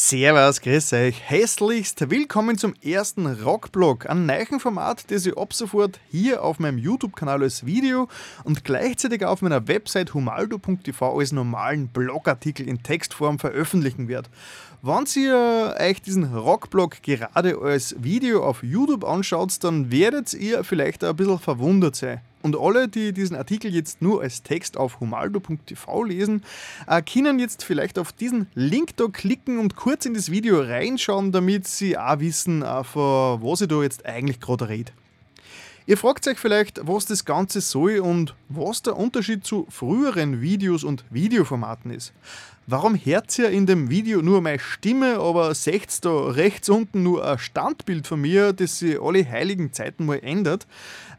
Servus, grüß euch, hässlichst willkommen zum ersten Rockblog, ein neuen Format, das ich ab sofort hier auf meinem YouTube-Kanal als Video und gleichzeitig auf meiner Website humaldo.tv als normalen Blogartikel in Textform veröffentlichen werde. Wenn ihr euch diesen Rockblog gerade als Video auf YouTube anschaut, dann werdet ihr vielleicht ein bisschen verwundert sein. Und alle, die diesen Artikel jetzt nur als Text auf humaldo.tv lesen, äh, können jetzt vielleicht auf diesen Link da klicken und kurz in das Video reinschauen, damit sie auch wissen, äh, von was ich da jetzt eigentlich gerade rede. Ihr fragt euch vielleicht, was das Ganze soll und was der Unterschied zu früheren Videos und Videoformaten ist. Warum hört ihr in dem Video nur meine Stimme, aber seht da rechts unten nur ein Standbild von mir, das sich alle heiligen Zeiten mal ändert?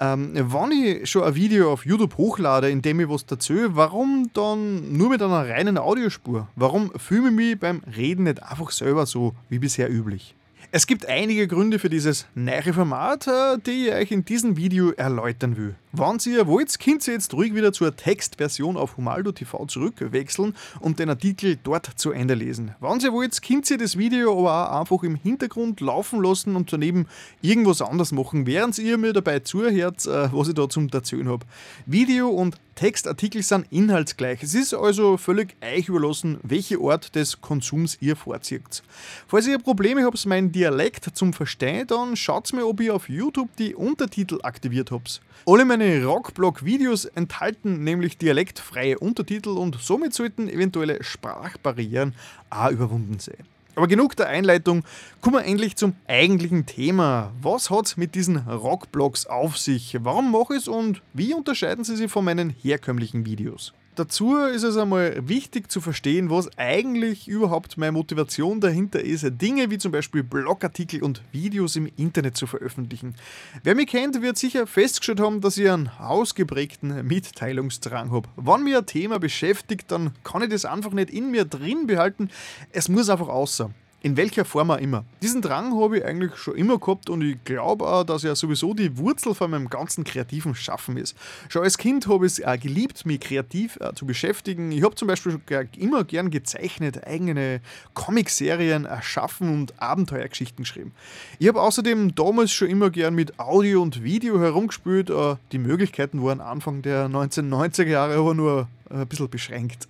Ähm, wenn ich schon ein Video auf YouTube hochlade, in dem ich was dazu, warum dann nur mit einer reinen Audiospur? Warum filme ich mich beim Reden nicht einfach selber so wie bisher üblich? Es gibt einige Gründe für dieses neue Format, äh, die ich euch in diesem Video erläutern will. Wenn ihr wollt, könnt ihr jetzt ruhig wieder zur Textversion auf Humaldo TV zurückwechseln und den Artikel dort zu Ende lesen. Wenn ihr wollt, könnt ihr das Video aber auch einfach im Hintergrund laufen lassen und daneben irgendwas anderes machen, während ihr mir dabei zuhört, äh, was ich da zum Erzählen habe. Video und Textartikel sind inhaltsgleich. Es ist also völlig euch überlassen, welche Art des Konsums ihr vorzieht. Falls ihr Probleme habt, meinen Dialekt zum Verstehen, dann schaut mir, ob ihr auf YouTube die Untertitel aktiviert habt. Alle meine Rockblog-Videos enthalten nämlich dialektfreie Untertitel und somit sollten eventuelle Sprachbarrieren auch überwunden sein. Aber genug der Einleitung, kommen wir endlich zum eigentlichen Thema. Was hat es mit diesen Rockblogs auf sich? Warum mache ich es und wie unterscheiden sie sich von meinen herkömmlichen Videos? Dazu ist es einmal wichtig zu verstehen, was eigentlich überhaupt meine Motivation dahinter ist, Dinge wie zum Beispiel Blogartikel und Videos im Internet zu veröffentlichen. Wer mich kennt, wird sicher festgestellt haben, dass ich einen ausgeprägten Mitteilungsdrang habe. Wenn mir ein Thema beschäftigt, dann kann ich das einfach nicht in mir drin behalten. Es muss einfach außer in welcher Form auch immer. Diesen Drang habe ich eigentlich schon immer gehabt und ich glaube auch, dass er sowieso die Wurzel von meinem ganzen kreativen Schaffen ist. Schon als Kind habe ich es auch geliebt, mich kreativ äh, zu beschäftigen. Ich habe zum Beispiel schon immer gern gezeichnet, eigene Comicserien erschaffen und Abenteuergeschichten geschrieben. Ich habe außerdem damals schon immer gern mit Audio und Video herumgespielt. Äh, die Möglichkeiten waren Anfang der 1990er Jahre aber nur ein bisschen beschränkt.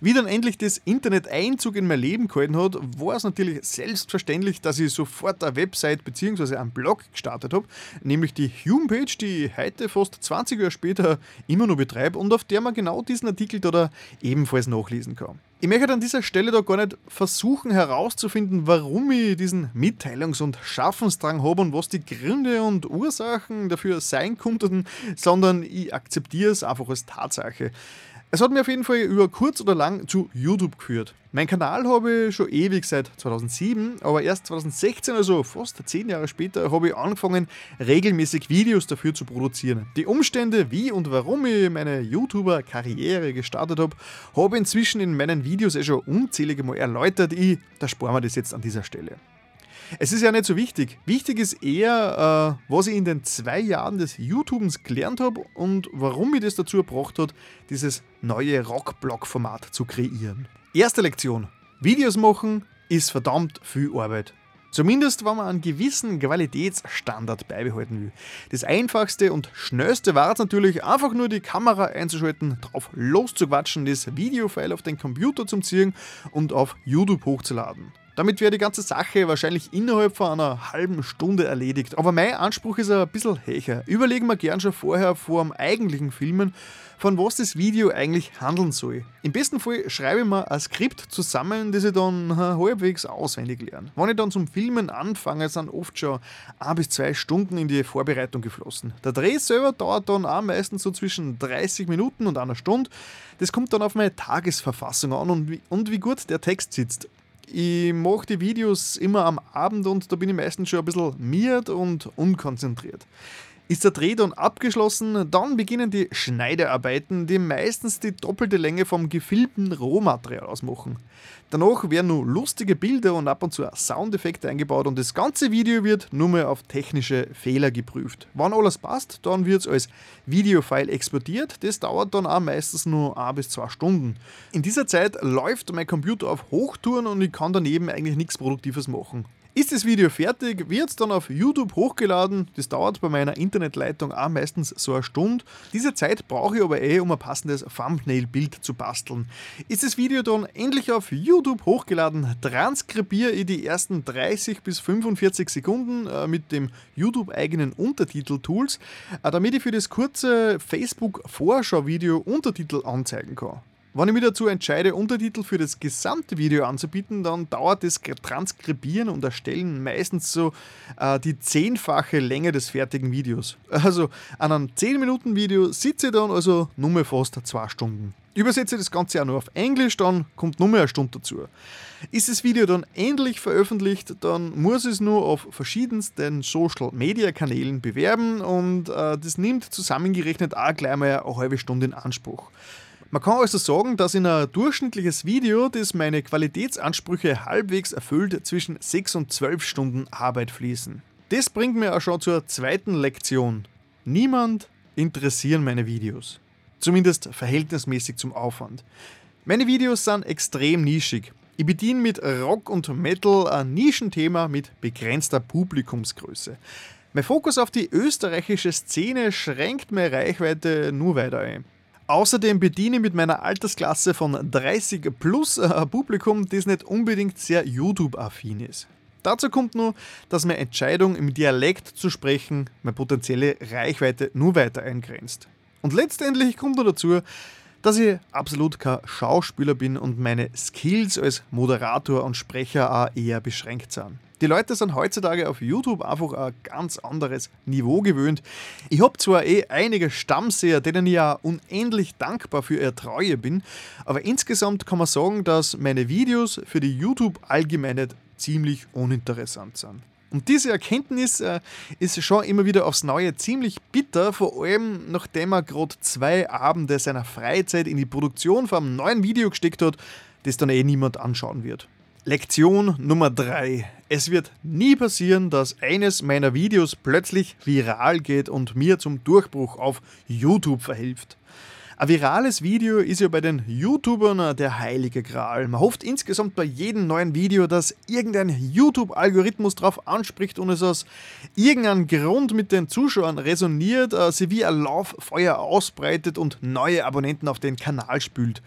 Wie dann endlich das Internet Einzug in mein Leben gehalten hat, war es natürlich selbstverständlich, dass ich sofort eine Website bzw. einen Blog gestartet habe, nämlich die Homepage, die ich heute fast 20 Jahre später immer noch betreibe und auf der man genau diesen Artikel da ebenfalls nachlesen kann. Ich möchte an dieser Stelle da gar nicht versuchen herauszufinden, warum ich diesen Mitteilungs- und Schaffensdrang habe und was die Gründe und Ursachen dafür sein könnten, sondern ich akzeptiere es einfach als Tatsache. Es hat mir auf jeden Fall über kurz oder lang zu YouTube geführt. Mein Kanal habe ich schon ewig seit 2007, aber erst 2016, also fast zehn Jahre später, habe ich angefangen, regelmäßig Videos dafür zu produzieren. Die Umstände, wie und warum ich meine YouTuber-Karriere gestartet habe, habe ich inzwischen in meinen Videos eh schon unzählige Mal erläutert. Ich, da sparen wir das jetzt an dieser Stelle. Es ist ja nicht so wichtig. Wichtig ist eher, äh, was ich in den zwei Jahren des YouTubens gelernt habe und warum mich das dazu gebracht hat, dieses neue Rockblog-Format zu kreieren. Erste Lektion. Videos machen ist verdammt viel Arbeit. Zumindest, wenn man einen gewissen Qualitätsstandard beibehalten will. Das einfachste und schnellste war es natürlich, einfach nur die Kamera einzuschalten, drauf loszuquatschen, das Videofile auf den Computer zu ziehen und auf YouTube hochzuladen. Damit wäre die ganze Sache wahrscheinlich innerhalb von einer halben Stunde erledigt. Aber mein Anspruch ist ein bisschen höher. Überlegen wir gern schon vorher vor dem eigentlichen Filmen, von was das Video eigentlich handeln soll. Im besten Fall schreibe ich mir ein Skript zusammen, das ich dann halbwegs auswendig lerne. Wenn ich dann zum Filmen anfange, sind oft schon ein bis zwei Stunden in die Vorbereitung geflossen. Der Dreh selber dauert dann auch meistens so zwischen 30 Minuten und einer Stunde. Das kommt dann auf meine Tagesverfassung an und wie, und wie gut der Text sitzt. Ich mache die Videos immer am Abend und da bin ich meistens schon ein bisschen miert und unkonzentriert. Ist der Dreh dann abgeschlossen, dann beginnen die Schneidearbeiten, die meistens die doppelte Länge vom gefilmten Rohmaterial ausmachen. Danach werden nur lustige Bilder und ab und zu Soundeffekte eingebaut und das ganze Video wird nur mehr auf technische Fehler geprüft. Wenn alles passt, dann wird es als Videofile exportiert. Das dauert dann auch meistens nur ein bis zwei Stunden. In dieser Zeit läuft mein Computer auf Hochtouren und ich kann daneben eigentlich nichts Produktives machen. Ist das Video fertig, wird es dann auf YouTube hochgeladen. Das dauert bei meiner Internetleitung auch meistens so eine Stunde. Diese Zeit brauche ich aber eh, um ein passendes Thumbnail-Bild zu basteln. Ist das Video dann endlich auf YouTube hochgeladen, transkribiere ich die ersten 30 bis 45 Sekunden äh, mit dem YouTube-eigenen Untertitel-Tools, äh, damit ich für das kurze Facebook-Vorschau-Video Untertitel anzeigen kann. Wenn ich mich dazu entscheide, Untertitel für das gesamte Video anzubieten, dann dauert das Transkribieren und Erstellen meistens so äh, die zehnfache Länge des fertigen Videos. Also an einem 10-Minuten-Video sitze ich dann also nur fast zwei Stunden. Übersetze das Ganze auch nur auf Englisch, dann kommt nur mehr eine Stunde dazu. Ist das Video dann endlich veröffentlicht, dann muss es nur auf verschiedensten Social Media Kanälen bewerben und äh, das nimmt zusammengerechnet auch gleich mal eine halbe Stunde in Anspruch. Man kann also sagen, dass in ein durchschnittliches Video, das meine Qualitätsansprüche halbwegs erfüllt, zwischen 6 und 12 Stunden Arbeit fließen. Das bringt mir auch schon zur zweiten Lektion. Niemand interessieren meine Videos. Zumindest verhältnismäßig zum Aufwand. Meine Videos sind extrem nischig. Ich bediene mit Rock und Metal ein Nischenthema mit begrenzter Publikumsgröße. Mein Fokus auf die österreichische Szene schränkt meine Reichweite nur weiter ein. Außerdem bediene ich mit meiner Altersklasse von 30 plus ein äh, Publikum, das nicht unbedingt sehr YouTube-affin ist. Dazu kommt nur, dass meine Entscheidung, im Dialekt zu sprechen, meine potenzielle Reichweite nur weiter eingrenzt. Und letztendlich kommt noch dazu, dass ich absolut kein Schauspieler bin und meine Skills als Moderator und Sprecher auch eher beschränkt sind. Die Leute sind heutzutage auf YouTube einfach ein ganz anderes Niveau gewöhnt. Ich habe zwar eh einige Stammseher, denen ich ja unendlich dankbar für ihre Treue bin, aber insgesamt kann man sagen, dass meine Videos für die YouTube-Allgemeinheit ziemlich uninteressant sind. Und diese Erkenntnis äh, ist schon immer wieder aufs Neue ziemlich bitter, vor allem nachdem er gerade zwei Abende seiner Freizeit in die Produktion von einem neuen Video gesteckt hat, das dann eh niemand anschauen wird. Lektion Nummer 3. Es wird nie passieren, dass eines meiner Videos plötzlich viral geht und mir zum Durchbruch auf YouTube verhilft. Ein virales Video ist ja bei den YouTubern der heilige Gral. Man hofft insgesamt bei jedem neuen Video, dass irgendein YouTube-Algorithmus drauf anspricht und es aus irgendeinem Grund mit den Zuschauern resoniert, äh, sie wie ein Lauffeuer ausbreitet und neue Abonnenten auf den Kanal spült.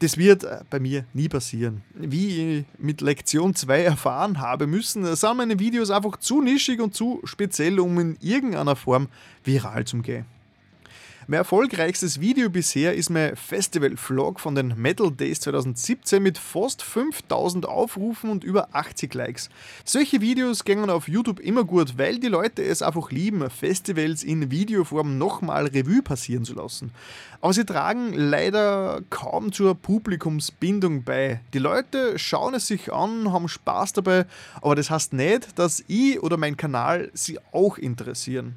Das wird äh, bei mir nie passieren. Wie ich mit Lektion 2 erfahren habe müssen, sind meine Videos einfach zu nischig und zu speziell, um in irgendeiner Form viral zu gehen. Mein erfolgreichstes Video bisher ist mein Festival-Vlog von den Metal Days 2017 mit fast 5000 Aufrufen und über 80 Likes. Solche Videos gingen auf YouTube immer gut, weil die Leute es einfach lieben, Festivals in Videoform nochmal Revue passieren zu lassen. Aber sie tragen leider kaum zur Publikumsbindung bei. Die Leute schauen es sich an, haben Spaß dabei, aber das heißt nicht, dass ich oder mein Kanal sie auch interessieren.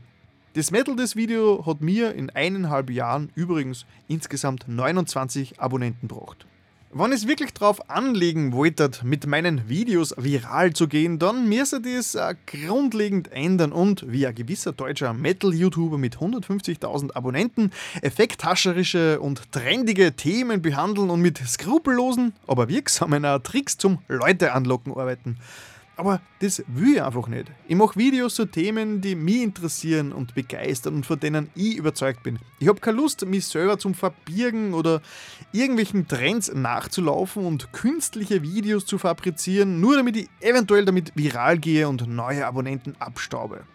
Das Metal des Video hat mir in eineinhalb Jahren übrigens insgesamt 29 Abonnenten gebracht. Wenn es wirklich darauf anlegen wolltet, mit meinen Videos viral zu gehen, dann müsste das äh, grundlegend ändern und wie ein gewisser deutscher Metal-YouTuber mit 150.000 Abonnenten effekthascherische und trendige Themen behandeln und mit skrupellosen, aber wirksamen äh, Tricks zum Leute anlocken arbeiten. Aber das will ich einfach nicht. Ich mache Videos zu Themen, die mich interessieren und begeistern und von denen ich überzeugt bin. Ich habe keine Lust, mich selber zum Verbirgen oder irgendwelchen Trends nachzulaufen und künstliche Videos zu fabrizieren, nur damit ich eventuell damit viral gehe und neue Abonnenten abstaube.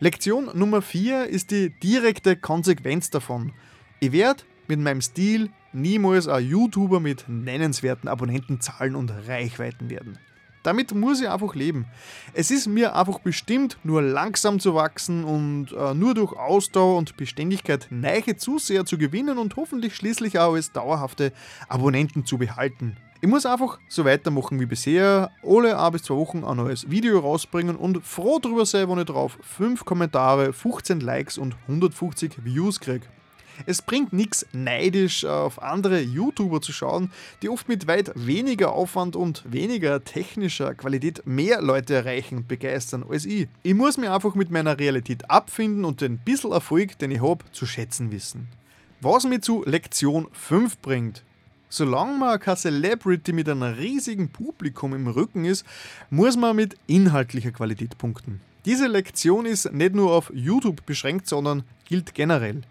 Lektion Nummer 4 ist die direkte Konsequenz davon. Ich werde mit meinem Stil niemals ein YouTuber mit nennenswerten Abonnentenzahlen und Reichweiten werden. Damit muss ich einfach leben. Es ist mir einfach bestimmt, nur langsam zu wachsen und äh, nur durch Ausdauer und Beständigkeit neue Zuseher zu gewinnen und hoffentlich schließlich auch als dauerhafte Abonnenten zu behalten. Ich muss einfach so weitermachen wie bisher, alle ein bis zwei Wochen ein neues Video rausbringen und froh darüber sein, wenn ich drauf 5 Kommentare, 15 Likes und 150 Views kriege. Es bringt nichts, neidisch auf andere YouTuber zu schauen, die oft mit weit weniger Aufwand und weniger technischer Qualität mehr Leute erreichen und begeistern als ich. Ich muss mir einfach mit meiner Realität abfinden und den bisschen Erfolg, den ich habe, zu schätzen wissen. Was mich zu Lektion 5 bringt. Solange man kein Celebrity mit einem riesigen Publikum im Rücken ist, muss man mit inhaltlicher Qualität punkten. Diese Lektion ist nicht nur auf YouTube beschränkt, sondern gilt generell.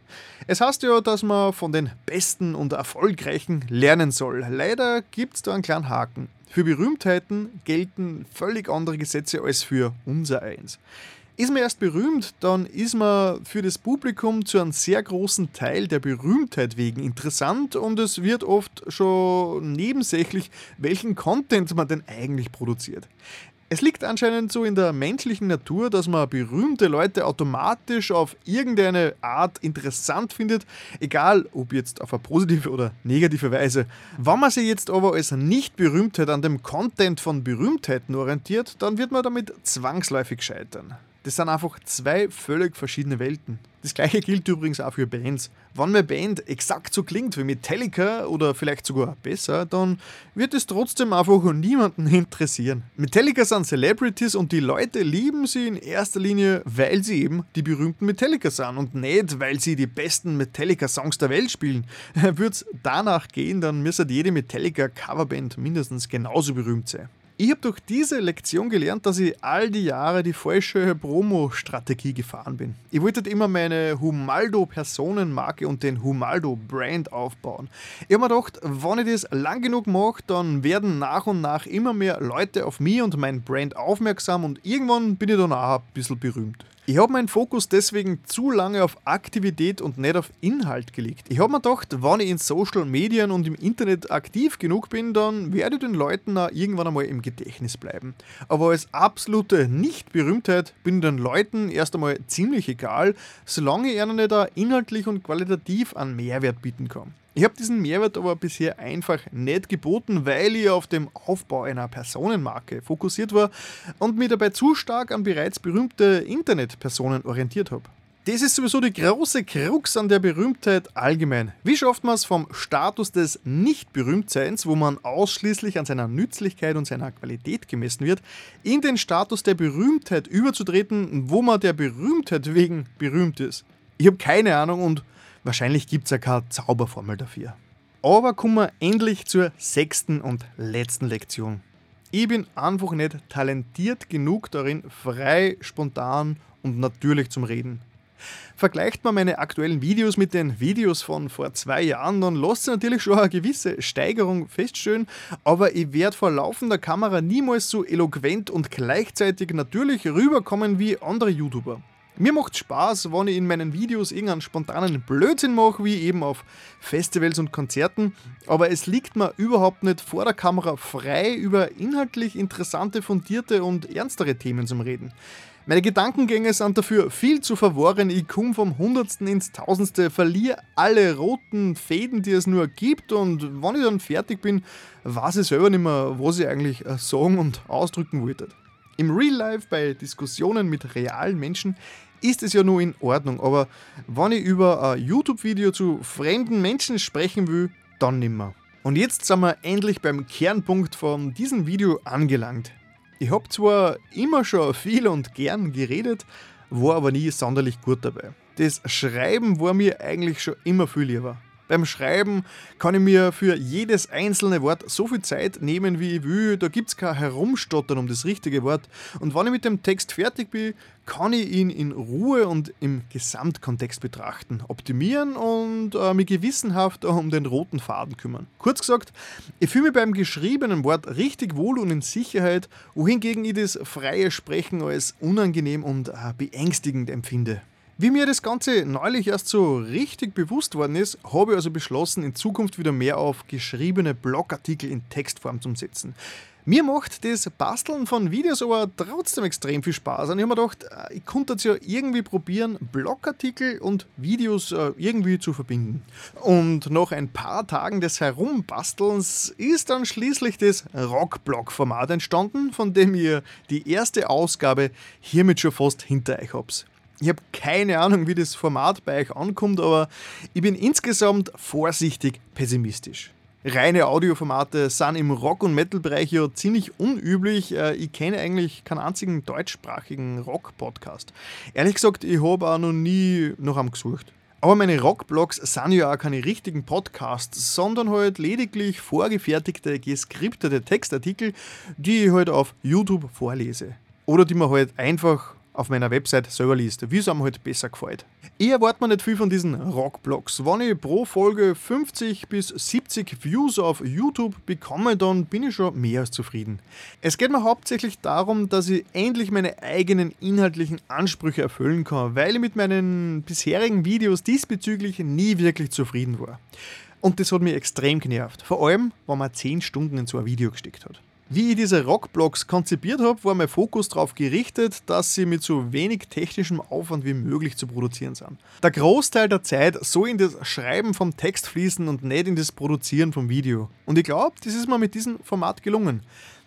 Es heißt ja, dass man von den Besten und Erfolgreichen lernen soll. Leider gibt es da einen kleinen Haken. Für Berühmtheiten gelten völlig andere Gesetze als für unser eins. Ist man erst berühmt, dann ist man für das Publikum zu einem sehr großen Teil der Berühmtheit wegen interessant und es wird oft schon nebensächlich, welchen Content man denn eigentlich produziert. Es liegt anscheinend so in der menschlichen Natur, dass man berühmte Leute automatisch auf irgendeine Art interessant findet, egal ob jetzt auf eine positive oder negative Weise. Wenn man sich jetzt aber als Nicht-Berühmtheit an dem Content von Berühmtheiten orientiert, dann wird man damit zwangsläufig scheitern. Das sind einfach zwei völlig verschiedene Welten. Das gleiche gilt übrigens auch für Bands. Wenn eine Band exakt so klingt wie Metallica oder vielleicht sogar besser, dann wird es trotzdem einfach niemanden interessieren. Metallica sind Celebrities und die Leute lieben sie in erster Linie, weil sie eben die berühmten Metallica sind und nicht, weil sie die besten Metallica-Songs der Welt spielen. Würde es danach gehen, dann müsste jede Metallica-Coverband mindestens genauso berühmt sein. Ich habe durch diese Lektion gelernt, dass ich all die Jahre die falsche Promo-Strategie gefahren bin. Ich wollte immer meine Humaldo-Personenmarke und den Humaldo-Brand aufbauen. Ich habe mir gedacht, wenn ich das lang genug mache, dann werden nach und nach immer mehr Leute auf mich und mein Brand aufmerksam und irgendwann bin ich dann auch ein bisschen berühmt. Ich habe meinen Fokus deswegen zu lange auf Aktivität und nicht auf Inhalt gelegt. Ich habe mir gedacht, wenn ich in Social Medien und im Internet aktiv genug bin, dann werde ich den Leuten auch irgendwann einmal im Gedächtnis bleiben. Aber als absolute Nicht-Berühmtheit bin ich den Leuten erst einmal ziemlich egal, solange ich ihnen nicht inhaltlich und qualitativ einen Mehrwert bieten kann. Ich habe diesen Mehrwert aber bisher einfach nicht geboten, weil ich auf dem Aufbau einer Personenmarke fokussiert war und mich dabei zu stark an bereits berühmte Internetpersonen orientiert habe. Das ist sowieso die große Krux an der Berühmtheit allgemein. Wie schafft man es vom Status des Nicht-Berühmtseins, wo man ausschließlich an seiner Nützlichkeit und seiner Qualität gemessen wird, in den Status der Berühmtheit überzutreten, wo man der Berühmtheit wegen berühmt ist? Ich habe keine Ahnung und Wahrscheinlich gibt es ja keine Zauberformel dafür. Aber kommen wir endlich zur sechsten und letzten Lektion. Ich bin einfach nicht talentiert genug darin, frei, spontan und natürlich zum Reden. Vergleicht man meine aktuellen Videos mit den Videos von vor zwei Jahren, dann lässt sich natürlich schon eine gewisse Steigerung feststellen, aber ich werde vor laufender Kamera niemals so eloquent und gleichzeitig natürlich rüberkommen wie andere YouTuber. Mir macht Spaß, wenn ich in meinen Videos irgendeinen spontanen Blödsinn mache, wie eben auf Festivals und Konzerten, aber es liegt mir überhaupt nicht vor der Kamera frei, über inhaltlich interessante, fundierte und ernstere Themen zu reden. Meine Gedankengänge sind dafür viel zu verworren. Ich komme vom Hundertsten ins Tausendste, verliere alle roten Fäden, die es nur gibt, und wenn ich dann fertig bin, weiß ich selber nicht mehr, was ich eigentlich sagen und ausdrücken wollte. Im Real Life bei Diskussionen mit realen Menschen ist es ja nur in Ordnung, aber wenn ich über ein YouTube-Video zu fremden Menschen sprechen will, dann nimmer. Und jetzt sind wir endlich beim Kernpunkt von diesem Video angelangt. Ich habe zwar immer schon viel und gern geredet, war aber nie sonderlich gut dabei. Das Schreiben war mir eigentlich schon immer viel lieber. Beim Schreiben kann ich mir für jedes einzelne Wort so viel Zeit nehmen, wie ich will. Da gibt es kein Herumstottern um das richtige Wort. Und wenn ich mit dem Text fertig bin, kann ich ihn in Ruhe und im Gesamtkontext betrachten, optimieren und äh, mich gewissenhaft um den roten Faden kümmern. Kurz gesagt, ich fühle mich beim geschriebenen Wort richtig wohl und in Sicherheit, wohingegen ich das freie Sprechen als unangenehm und äh, beängstigend empfinde. Wie mir das Ganze neulich erst so richtig bewusst worden ist, habe ich also beschlossen, in Zukunft wieder mehr auf geschriebene Blogartikel in Textform zu setzen. Mir macht das Basteln von Videos aber trotzdem extrem viel Spaß. Und ich habe mir gedacht, äh, ich könnte jetzt ja irgendwie probieren, Blogartikel und Videos äh, irgendwie zu verbinden. Und nach ein paar Tagen des Herumbastelns ist dann schließlich das Rockblog-Format entstanden, von dem ihr die erste Ausgabe hiermit schon fast hinter euch habt. Ich habe keine Ahnung, wie das Format bei euch ankommt, aber ich bin insgesamt vorsichtig pessimistisch reine Audioformate sind im Rock- und Metal-Bereich ja ziemlich unüblich. Äh, ich kenne eigentlich keinen einzigen deutschsprachigen Rock-Podcast. Ehrlich gesagt, ich habe auch noch nie nach einem gesucht. Aber meine Rockblogs sind ja auch keine richtigen Podcasts, sondern halt lediglich vorgefertigte, geskriptete Textartikel, die ich halt auf YouTube vorlese. Oder die man halt einfach auf meiner Website selber liest, wie es einem halt besser gefällt. Ich erwarte mir nicht viel von diesen Rockblogs. Wenn ich pro Folge 50 bis 70 Views auf YouTube bekomme, dann bin ich schon mehr als zufrieden. Es geht mir hauptsächlich darum, dass ich endlich meine eigenen inhaltlichen Ansprüche erfüllen kann, weil ich mit meinen bisherigen Videos diesbezüglich nie wirklich zufrieden war. Und das hat mich extrem genervt. Vor allem, wenn man 10 Stunden in so ein Video gesteckt hat. Wie ich diese Rockblocks konzipiert habe, war mein Fokus darauf gerichtet, dass sie mit so wenig technischem Aufwand wie möglich zu produzieren sind. Der Großteil der Zeit soll in das Schreiben vom Text fließen und nicht in das Produzieren vom Video. Und ich glaube, das ist mir mit diesem Format gelungen.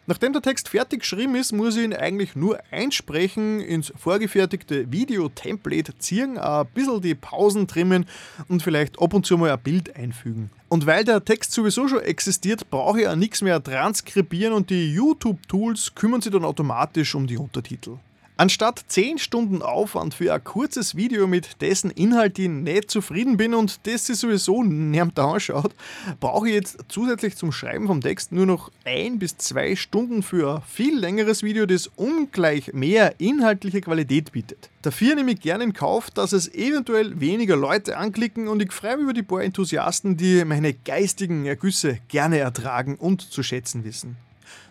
Nachdem der Text fertig geschrieben ist, muss ich ihn eigentlich nur einsprechen, ins vorgefertigte Video-Template ziehen, ein bisschen die Pausen trimmen und vielleicht ab und zu mal ein Bild einfügen. Und weil der Text sowieso schon existiert, brauche ich auch nichts mehr transkribieren und die YouTube-Tools kümmern sich dann automatisch um die Untertitel. Anstatt 10 Stunden Aufwand für ein kurzes Video, mit dessen Inhalt ich nicht zufrieden bin und das sich sowieso niemand anschaut, brauche ich jetzt zusätzlich zum Schreiben vom Text nur noch ein bis zwei Stunden für ein viel längeres Video, das ungleich mehr inhaltliche Qualität bietet. Dafür nehme ich gerne in Kauf, dass es eventuell weniger Leute anklicken und ich freue mich über die paar Enthusiasten, die meine geistigen Ergüsse gerne ertragen und zu schätzen wissen.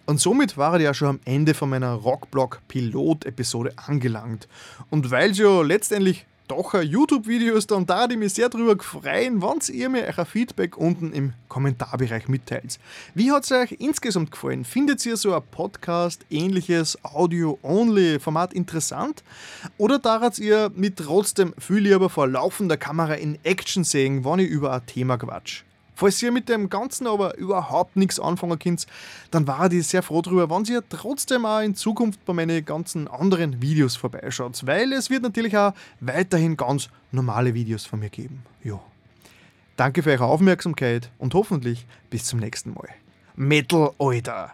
Und somit war ich ja schon am Ende von meiner Rockblock-Pilot-Episode angelangt. Und weil es ja letztendlich doch ein YouTube-Video ist, dann da ich mich sehr darüber freuen, wenn ihr mir euer Feedback unten im Kommentarbereich mitteilt. Wie hat es euch insgesamt gefallen? Findet ihr so ein Podcast-ähnliches Audio-Only-Format interessant? Oder darat ihr mit trotzdem viel lieber vor laufender Kamera in Action sehen, wenn ich über ein Thema quatsch? Falls ihr mit dem Ganzen aber überhaupt nichts anfangen könnt, dann war ich sehr froh darüber, wenn ihr trotzdem auch in Zukunft bei meinen ganzen anderen Videos vorbeischaut, weil es wird natürlich auch weiterhin ganz normale Videos von mir geben. Ja. Danke für eure Aufmerksamkeit und hoffentlich bis zum nächsten Mal. Metal, Alter!